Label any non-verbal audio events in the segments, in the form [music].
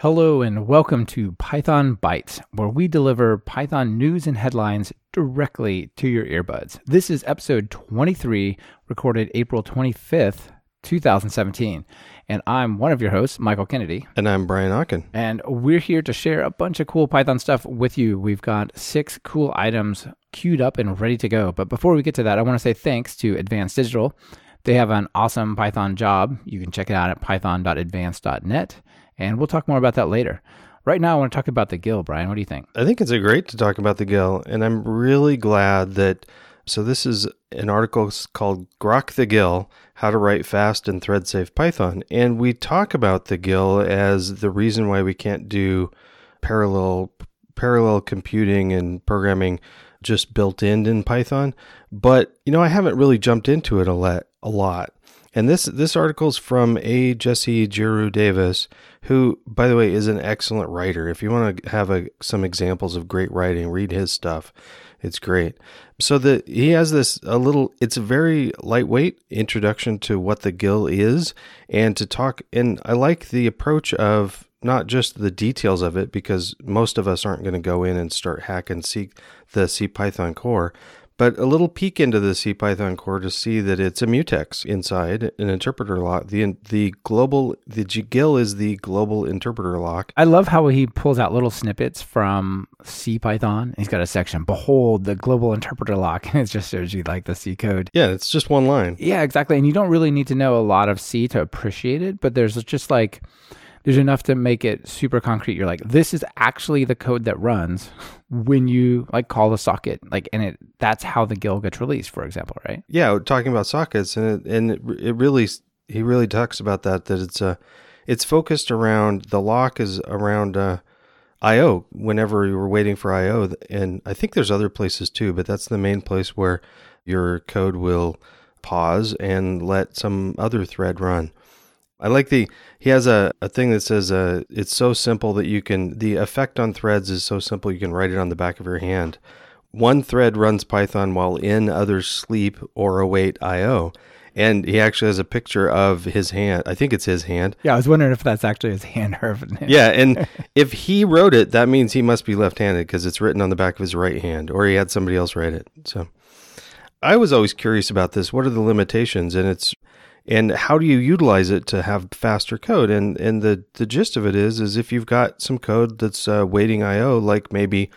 Hello and welcome to Python Bytes, where we deliver Python news and headlines directly to your earbuds. This is episode 23, recorded April 25th, 2017. And I'm one of your hosts, Michael Kennedy. And I'm Brian Okken. And we're here to share a bunch of cool Python stuff with you. We've got six cool items queued up and ready to go. But before we get to that, I want to say thanks to Advanced Digital. They have an awesome Python job. You can check it out at python.advance.net and we'll talk more about that later. Right now, I want to talk about the GIL, Brian. What do you think? I think it's a great to talk about the GIL, and I'm really glad that. So this is an article called "Grok the GIL: How to Write Fast and Thread Safe Python," and we talk about the GIL as the reason why we can't do parallel parallel computing and programming just built in in Python. But you know, I haven't really jumped into it. A lot. And this this article is from A. Jesse Jiryu Davis, who, by the way, is an excellent writer. If you want to have a, some examples of great writing, read his stuff. It's great. So the he has this a little. It's a very lightweight introduction to what the GIL is, and to talk. And I like the approach of not just the details of it, because most of us aren't going to go in and start hacking C, the CPython core, but a little peek into the CPython core to see that it's a mutex inside an interpreter lock. The the global the GIL is the global interpreter lock. I love how he pulls out little snippets from CPython. He's got a section, behold the global interpreter lock, and [laughs] it just shows you like the C code. Yeah, it's just one line. Yeah, exactly. And you don't really need to know a lot of C to appreciate it, but there's just like there's enough to make it super concrete. You're like, this is actually the code that runs when you like call the socket, like, and it that's how the GIL gets released, for example, right? Yeah, talking about sockets, and it, and it, it really he really talks about that that it's a uh, it's focused around the lock is around uh, I/O whenever you were waiting for I/O, and I think there's other places too, but that's the main place where your code will pause and let some other thread run. I like the he has a, a thing that says uh, it's so simple that you can the effect on threads is so simple you can write it on the back of your hand. One thread runs Python while in others sleep or await IO. And he actually has a picture of his hand. I think it's his hand. Yeah, I was wondering if that's actually his hand or if Yeah, and [laughs] if he wrote it, that means he must be left-handed because it's written on the back of his right hand, or he had somebody else write it. So I was always curious about this. What are the limitations? And it's and how do you utilize it to have faster code? And and the the gist of it is is if you've got some code that's uh, waiting io like maybe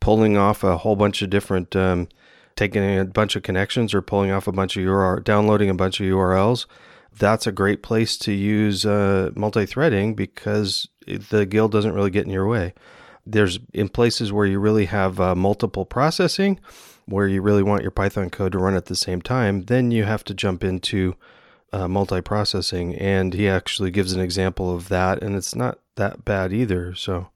pulling off a whole bunch of different um, taking a bunch of connections or pulling off a bunch of url downloading a bunch of urls that's a great place to use uh, multi-threading because the GIL doesn't really get in your way. There's in places where you really have uh, multiple processing where you really want your python code to run at the same time then you have to jump into uh, multi-processing, and he actually gives an example of that, and it's not that bad either. So,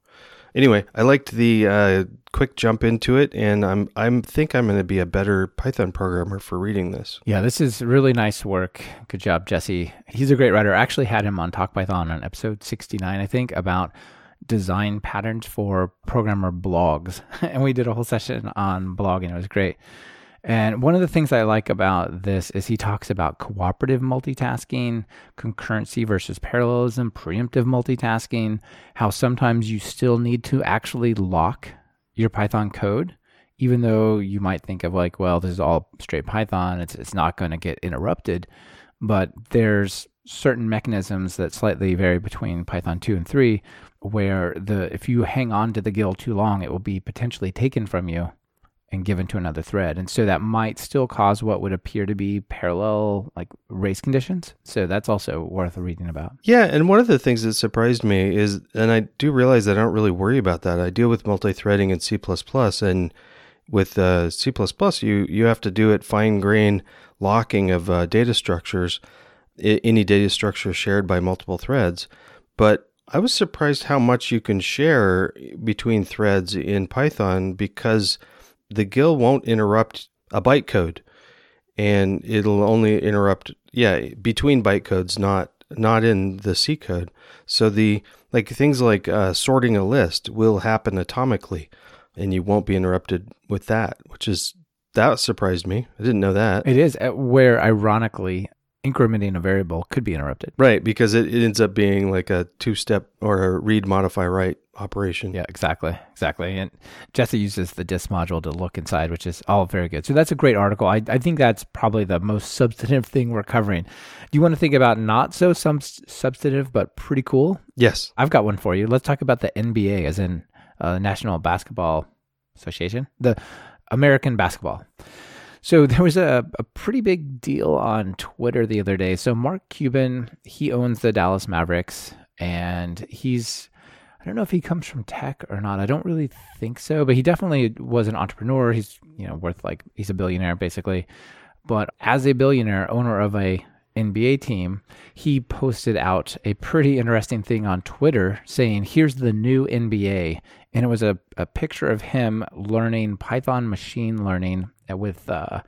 anyway, I liked the uh, quick jump into it, and I'm I'm think I'm going to be a better Python programmer for reading this. Yeah, this is really nice work. Good job, Jesse. He's a great writer. I actually had him on Talk Python on episode 69, I think, about design patterns for programmer blogs, [laughs] and we did a whole session on blogging. It was great. And one of the things I like about this is he talks about cooperative multitasking, concurrency versus parallelism, preemptive multitasking, how sometimes you still need to actually lock your Python code, even though you might think of like, well, this is all straight Python, it's, it's not going to get interrupted. But there's certain mechanisms that slightly vary between Python 2 and 3 where the if you hang on to the GIL too long, it will be potentially taken from you and given to another thread. And so that might still cause what would appear to be parallel like race conditions. So that's also worth reading about. Yeah, and one of the things that surprised me is and I do realize that I don't really worry about that. I deal with multi-threading in C++ and with uh, C++, you you have to do it fine grain locking of uh, data structures, I- any data structure shared by multiple threads. But I was surprised how much you can share between threads in Python because the GIL won't interrupt a bytecode and it'll only interrupt yeah between bytecodes not not in the c code. So the like things like uh, sorting a list will happen atomically and you won't be interrupted with that which is that surprised me. I didn't know that. It is uh, where ironically incrementing a variable could be interrupted. Right, because it, it ends up being like a two step or a read, modify, write operation. Yeah, exactly. Exactly. And Jesse uses the dis module to look inside, which is all very good. So that's a great article. I, I think that's probably the most substantive [laughs] thing we're covering. Do you want to think about not so some substantive, but pretty cool? Yes. I've got one for you. Let's talk about the NBA, as in uh, National Basketball Association, the American basketball. So [laughs] there was a, a pretty big deal on Twitter the other day. So Mark Cuban, he owns the Dallas Mavericks, and he's I don't know if he comes from tech or not. I don't really think so, but he definitely was an entrepreneur. He's you know worth like he's a billionaire basically. But as a billionaire, owner of a NBA team, he posted out a pretty interesting thing on Twitter saying, Here's the new NBA. And it was a, a picture of him learning Python machine learning with, uh,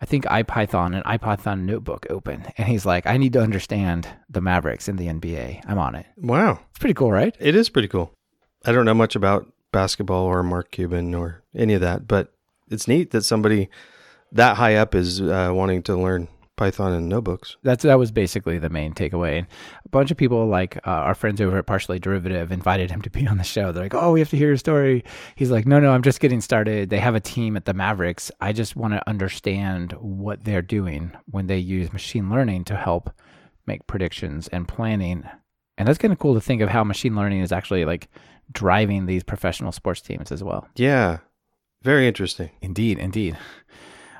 I think, IPython and IPython notebook open. And he's like, I need to understand the Mavericks in the NBA. I'm on it. Wow. It's pretty cool, right? It is pretty cool. I don't know much about basketball or Mark Cuban or any of that, but it's neat that somebody that high up is uh, wanting to learn Python and notebooks. That's that was basically the main takeaway. And a bunch of people, like uh, our friends over at Partially Derivative, invited him to be on the show. They're like, "Oh, we have to hear your story." He's like, "No, no, I'm just getting started. They have a team at the Mavericks. I just want to understand what they're doing when they use machine learning to help make predictions and planning." And that's kind of cool to think of how machine learning is actually like driving these professional sports teams as well. Yeah, very interesting. Indeed, indeed.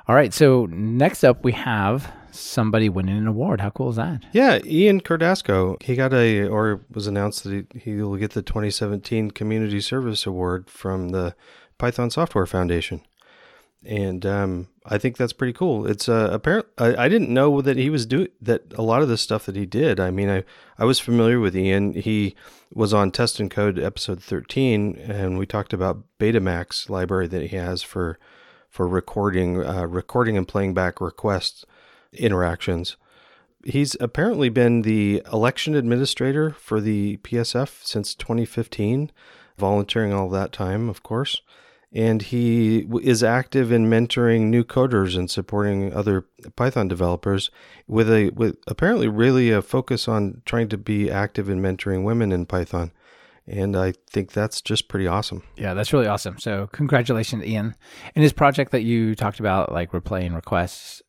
All right, so next up we have somebody winning an award. How cool is that? Yeah, Ian Cordasco. He got a, or was announced that he, he will get the 2017 Community Service Award from the Python Software Foundation. And um, I think that's pretty cool. It's uh, apparent. I, I didn't know that he was doing that. A lot of the stuff that he did. I mean, I I was familiar with Ian. He was on Test and Code episode 13, and we talked about Betamax library that he has for for recording uh, recording and playing back requests interactions. He's apparently been the election administrator for the PSF since 2015, volunteering all that time, of course. And he is active in mentoring new coders and supporting other Python developers with a with apparently really a focus on trying to be active in mentoring women in Python. And I think that's just pretty awesome. Yeah, that's really awesome. So congratulations, Ian. And his project that you talked about, like replaying requests,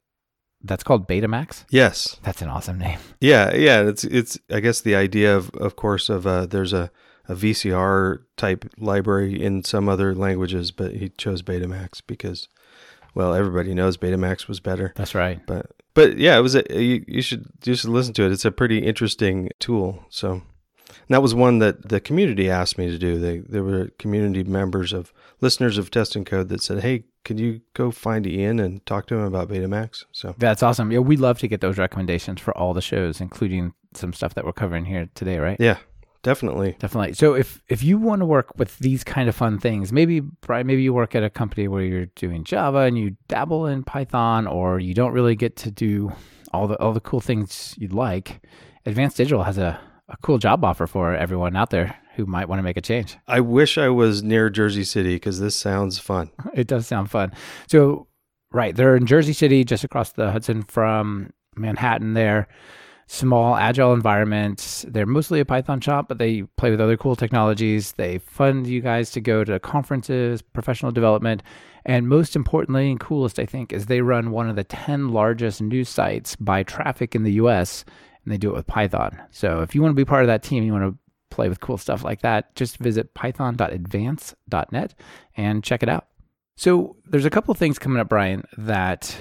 that's called Betamax. Yes, that's an awesome name. [laughs] Yeah, yeah. It's it's. I guess the idea of, of course, of uh, there's a, a VCR type library in some other languages, but he chose Betamax because, well, everybody knows Betamax was better. That's right. But but yeah, it was. A, you, you should you should listen to it. It's a pretty interesting tool. So. And that was one that the community asked me to do. They, there were community members of listeners of Test and Code that said, "Hey, could you go find Ian and talk to him about Betamax?" So that's awesome. Yeah, we love to get those recommendations for all the shows, including some stuff that we're covering here today, right? Yeah, definitely, definitely. So if if you want to work with these kind of fun things, maybe Brian, maybe you work at a company where you're doing Java and you dabble in Python, or you don't really get to do all the all the cool things you'd like. Advanced Digital has a a cool job offer for everyone out there who might want to make a change. I wish I was near Jersey City because this sounds fun. [laughs] It does sound fun. So, right, they're in Jersey City, just across the Hudson from Manhattan. There, small, agile environments. They're mostly a Python shop, but they play with other cool technologies. They fund you guys to go to conferences, professional development, and most importantly and coolest, I think, is they run one of the 10 largest news sites by traffic in the US and they do it with Python. So if you want to be part of that team, you want to play with cool stuff like that, just visit python.advance.net and check it out. So there's a couple of things coming up, Brian, that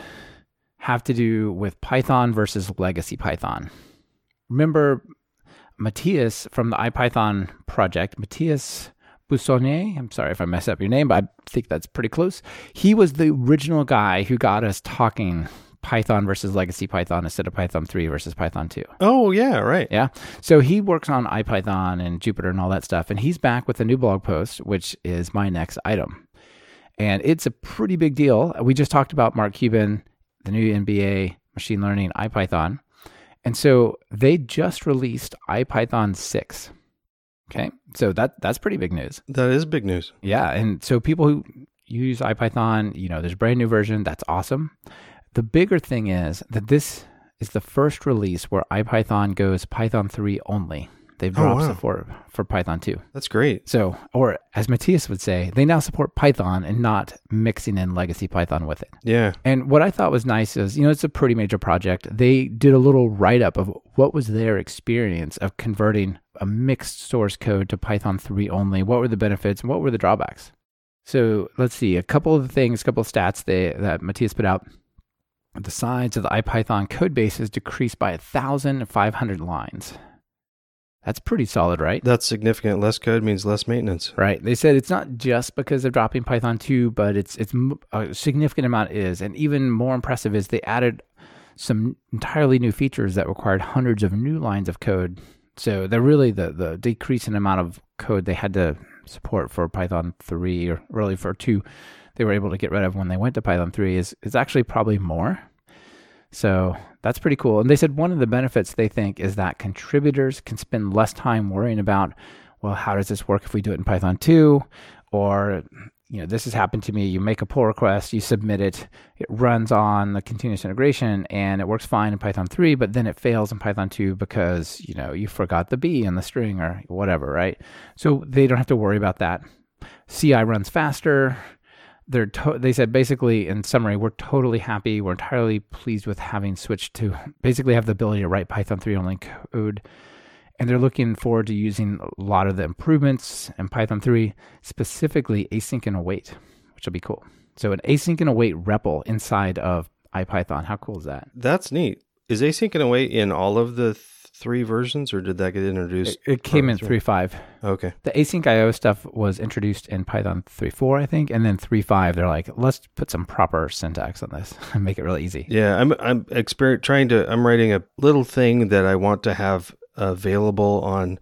have to do with Python versus legacy Python. Remember Matthias from the IPython project, Matthias Bussonnier. I'm sorry if I mess up your name, but I think that's pretty close. He was the original guy who got us talking Python versus legacy Python instead of Python 3 versus Python 2. Oh, yeah, right. Yeah. So he works on IPython and Jupyter and all that stuff. And he's back with a new blog post, which is my next item. And it's a pretty big deal. We just talked about Mark Cuban, the new NBA, machine learning, IPython. And so they just released IPython 6. Okay. So that that's pretty big news. That is big news. Yeah. And so people who use IPython, you know, there's a brand new version. That's awesome. The bigger thing is that this is the first release where IPython goes Python 3 only. They've Oh, dropped wow. support for Python 2. That's great. So, or as Matthias would say, they now support Python and not mixing in legacy Python with it. Yeah. And what I thought was nice is, you know, it's a pretty major project. They did a little write up of what was their experience of converting a mixed source code to Python 3 only. What were the benefits and what were the drawbacks? So let's see a couple of things, a couple of stats they, that Matthias put out. The size of the IPython code base is decreased by 1,500 lines. That's pretty solid, right? That's significant. Less code means less maintenance. Right. They said it's not just because of dropping Python 2, but it's it's a significant amount is, and even more impressive is they added some entirely new features that required hundreds of new lines of code. So they're really the the decrease in amount of code they had to support for Python 3 or really for 2 they were able to get rid of when they went to Python 3 is is actually probably more. So that's pretty cool. And they said one of the benefits they think is that contributors can spend less time worrying about, well, how does this work if we do it in Python 2? Or, you know, this has happened to me. You make a pull request, you submit it, it runs on the continuous integration and it works fine in Python 3, but then it fails in Python 2 because, you know, you forgot the B in the string or whatever, right? So they don't have to worry about that. CI runs faster they're to- they said basically in summary we're totally happy we're entirely pleased with having switched to [laughs] basically have the ability to write python 3 only code. And they're looking forward to using a lot of the improvements in python 3 specifically async and await which will be cool. So an async and await REPL inside of ipython. How cool is that? That's neat. Is async and await in all of the th- three versions, or did that get introduced? it, it came in three? 3.5 Okay. the async io stuff was introduced in python 3.4 i think and then 3.5 they're like let's put some proper syntax on this [laughs] and make it really easy Yeah, I'm I'm exper- trying to I'm writing a little thing that I want to have available on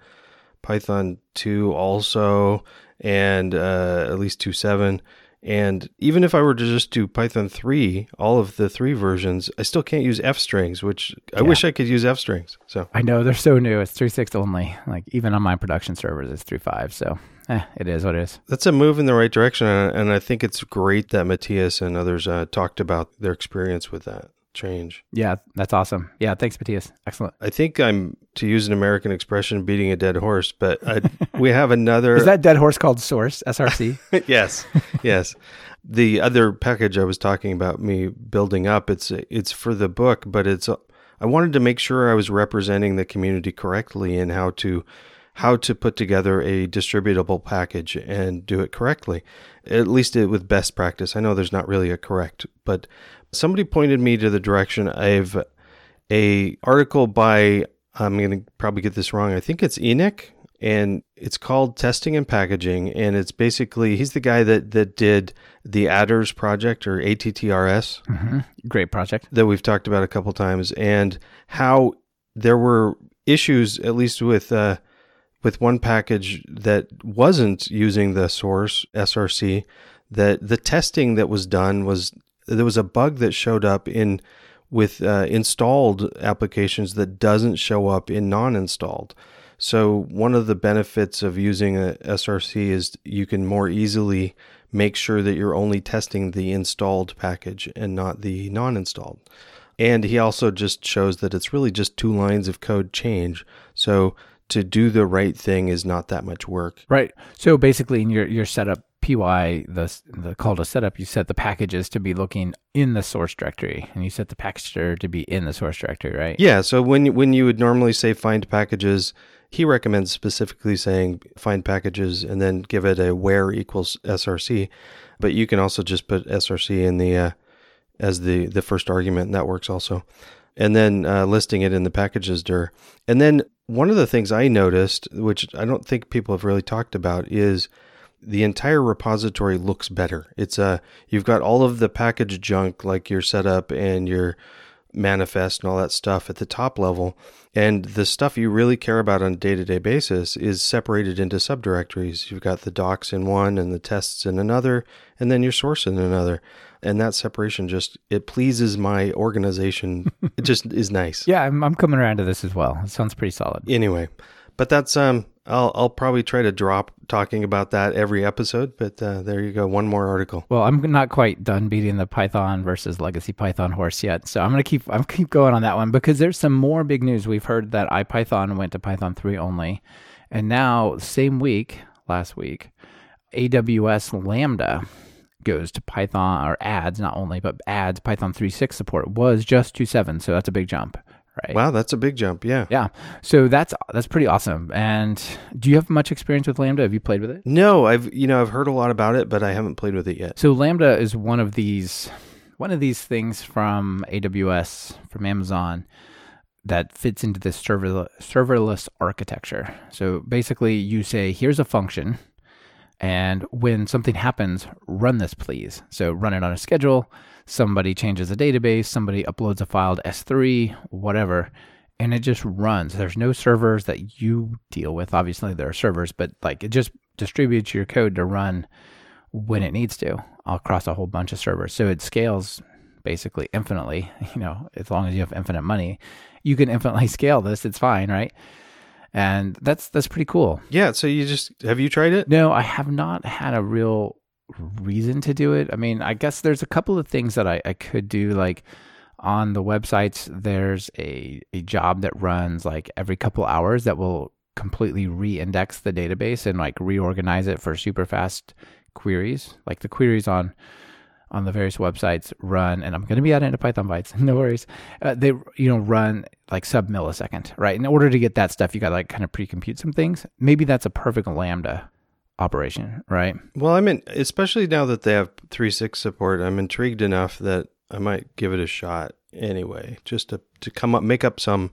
Python 2 also and uh, at least 2.7 and even if I were to just do Python 3, all of the three versions, I still can't use f strings, which I Yeah. wish I could use f strings. So I know they're so new. It's 3.6 only. Like even on my production servers, it's 3.5. So eh, it is what it is. that's a move in the right direction, and and I think it's great that Matthias and others uh, talked about their experience with that change. Yeah, that's awesome. Yeah, thanks, Matthias. Excellent. I think I'm, to use an American expression, beating a dead horse, but I, we have another. [laughs] Is that dead horse called Source SRC? [laughs] yes, yes. The other package I was talking about me building up, it's it's for the book, but it's I wanted to make sure I was representing the community correctly and how to how to put together a distributable package and do it correctly, at least it, with best practice. I know there's not really a correct, but somebody pointed me to the direction of a article by I'm going to probably get this wrong. I think it's Enoch and it's called Testing and Packaging and it's basically he's the guy that that did the attrs project or ATTRS hmm Great project. that we've talked about a couple times and how there were issues at least with uh with one package that wasn't using the source src that the testing that was done was there was a bug that showed up in with uh, installed applications that doesn't show up in non-installed. So one of the benefits of using a src is you can more easily make sure that you're only testing the installed package and not the non-installed. And he also just shows that it's really just two lines of code change. So to do the right thing is not that much work Right. So basically, in your your setup py the the call to setup, you set the packages to be looking in the source directory, and you set the packager to be in the source directory, right? Yeah, so when when you would normally say find packages, he recommends specifically saying find packages and then give it a where equals src, but you can also just put src in the uh, as the the first argument, and that works also. And then uh, listing it in the packages dir. And then one of the things I noticed, which I don't think people have really talked about, is the entire repository looks better. It's uh you've got all of the package junk like your setup and your manifest and all that stuff at the top level. And the stuff you really care about on a day to day basis is separated into subdirectories. You've got the docs in one and the tests in another, and then your source in another. And that separation just, it pleases my organization. it just [laughs] is nice. Yeah, I'm, I'm coming around to this as well. It sounds pretty solid. Anyway, but that's, um, I'll I'll probably try to drop talking about that every episode, but uh, there you go, one more article. Well, I'm not quite done beating the Python versus legacy Python horse yet, so I'm gonna keep I'm keep going on that one because there's some more big news. We've heard that IPython went to Python 3 only, and now same week, last week, AWS Lambda goes to Python or adds not only but adds Python 3.6 support was just 2.7, so that's a big jump right? Wow, that's a big jump. Yeah. Yeah. So that's that's pretty awesome. And do you have much experience with Lambda? Have you played with it? No, I've you know I've heard a lot about it, but I haven't played with it yet. So Lambda is one of these one of these things from AWS from Amazon that fits into this serverless, serverless architecture. So basically, you say, "Here's a function." And when something happens, run this, please. So run it on a schedule somebody changes a database, somebody uploads a file to S3, whatever, and it just runs. There's no servers that you deal with. Obviously, there are servers, but like it just distributes your code to run when it needs to across a whole bunch of servers. So it scales basically infinitely. [laughs] You know, as long as you have infinite money, you can infinitely [laughs] scale this. It's fine, right? And that's that's pretty cool. Yeah. So you just have you tried it? No, I have not had a real reason to do it. I mean, I guess there's a couple of things that I, I could do. Like on the websites, there's a, a job that runs like every couple hours that will completely re-index the database and like reorganize it for super fast queries. Like the queries on on the various websites run, and I'm going to be adding to Python bytes. [laughs] no worries. Uh, they you know run like sub millisecond, right? In order to get that stuff, you got to like kind of pre-compute some things. Maybe that's a perfect lambda operation, right? Well, I mean, especially now that they have 3.6 support, I'm intrigued enough that I might give it a shot anyway, just to, to come up, make up some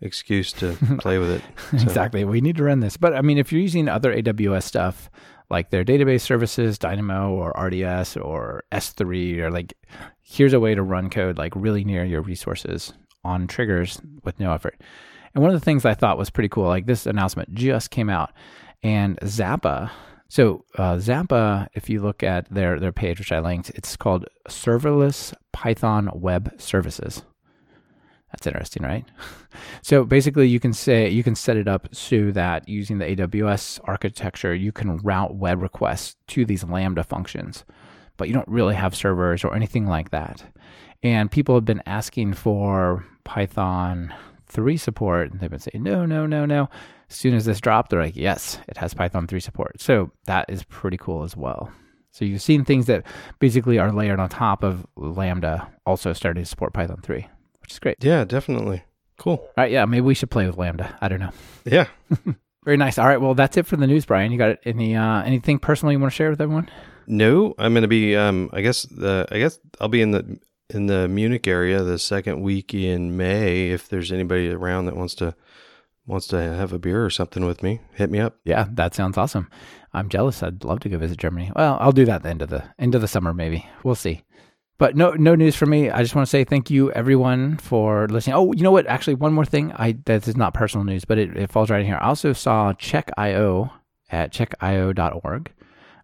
excuse to [laughs] play with it. So. exactly. We need to run this. But I mean, if you're using other AWS stuff, like their database services, Dynamo or RDS or S3, or like, here's a way to run code like really near your resources on triggers with no effort. And one of the things I thought was pretty cool, like this announcement just came out and Zappa. So uh, Zappa, if you look at their their page, which I linked, it's called Serverless Python Web Services. That's interesting, right? [laughs] so basically, you can say you can set it up so that using the AWS architecture, you can route web requests to these Lambda functions, but you don't really have servers or anything like that. And people have been asking for Python 3 support, and they've been saying, no, no, no, no. As soon as this dropped, they're like, yes, it has Python 3 support. So that is pretty cool as well. So you've seen things that basically are layered on top of Lambda also starting to support Python 3, which is great. Yeah, definitely. Cool. All right. Yeah. Maybe we should play with Lambda. I don't know. Yeah. [laughs] Very nice. All right. Well, that's it for the news, Brian. You got any uh, anything personal you want to share with everyone? No, I'm going to be. Um, I guess the. I guess I'll be in the in the Munich area the second week in May. If there's anybody around that wants to wants to have a beer or something with me, hit me up. Yeah, that sounds awesome. I'm jealous. I'd love to go visit Germany. Well, I'll do that at the end of the end of the summer, maybe. We'll see. But no, no news for me. I just want to say thank you, everyone, for listening. Oh, you know what? Actually, one more thing. I that is not personal news, but it, it falls right in here. I also saw Check.io at checkio.org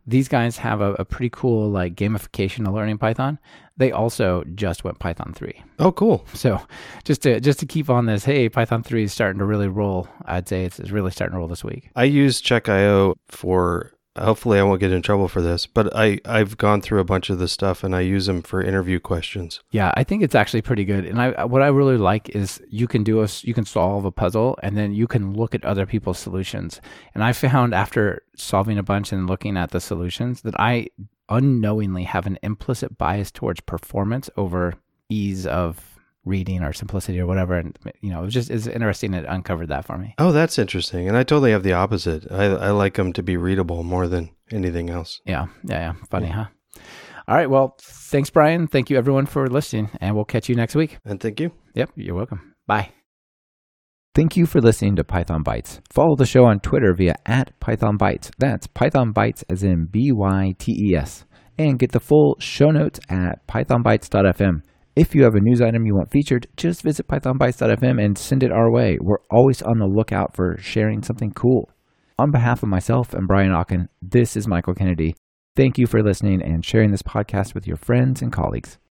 these guys have a, a, pretty cool like gamification of learning Python. They also just went Python 3. Oh, cool. So just to just to keep on this, hey, Python 3 is starting to really roll. I'd say it's, it's really starting to roll this week. I use Check.io for hopefully I won't get in trouble for this, but I I've gone through a bunch of this stuff and I use them for interview questions. Yeah, I think it's actually pretty good. And I what I really like is you can do a you can solve a puzzle and then you can look at other people's solutions. And I found after solving a bunch and looking at the solutions that I unknowingly have an implicit bias towards performance over ease of reading or simplicity or whatever. And you know, it was just it's interesting it uncovered that for me. Oh, that's interesting. And I totally have the opposite. I I like them to be readable more than anything else. Yeah, yeah, yeah. Funny, yeah. huh? All right. Well, thanks, Brian. Thank you, everyone, for listening, and we'll catch you next week. And thank you. Yep, you're welcome. Bye. Thank you for listening to Python Bytes. Follow the show on Twitter via at Python Bytes. That's Python Bytes as in B Y T E S. And get the full show notes at pythonbytes.fm. If you have a news item you want featured, just visit pythonbytes.fm and send it our way. We're always on the lookout for sharing something cool. On behalf of myself and Brian Okken, this is Michael Kennedy. Thank you for listening and sharing this podcast with your friends and colleagues.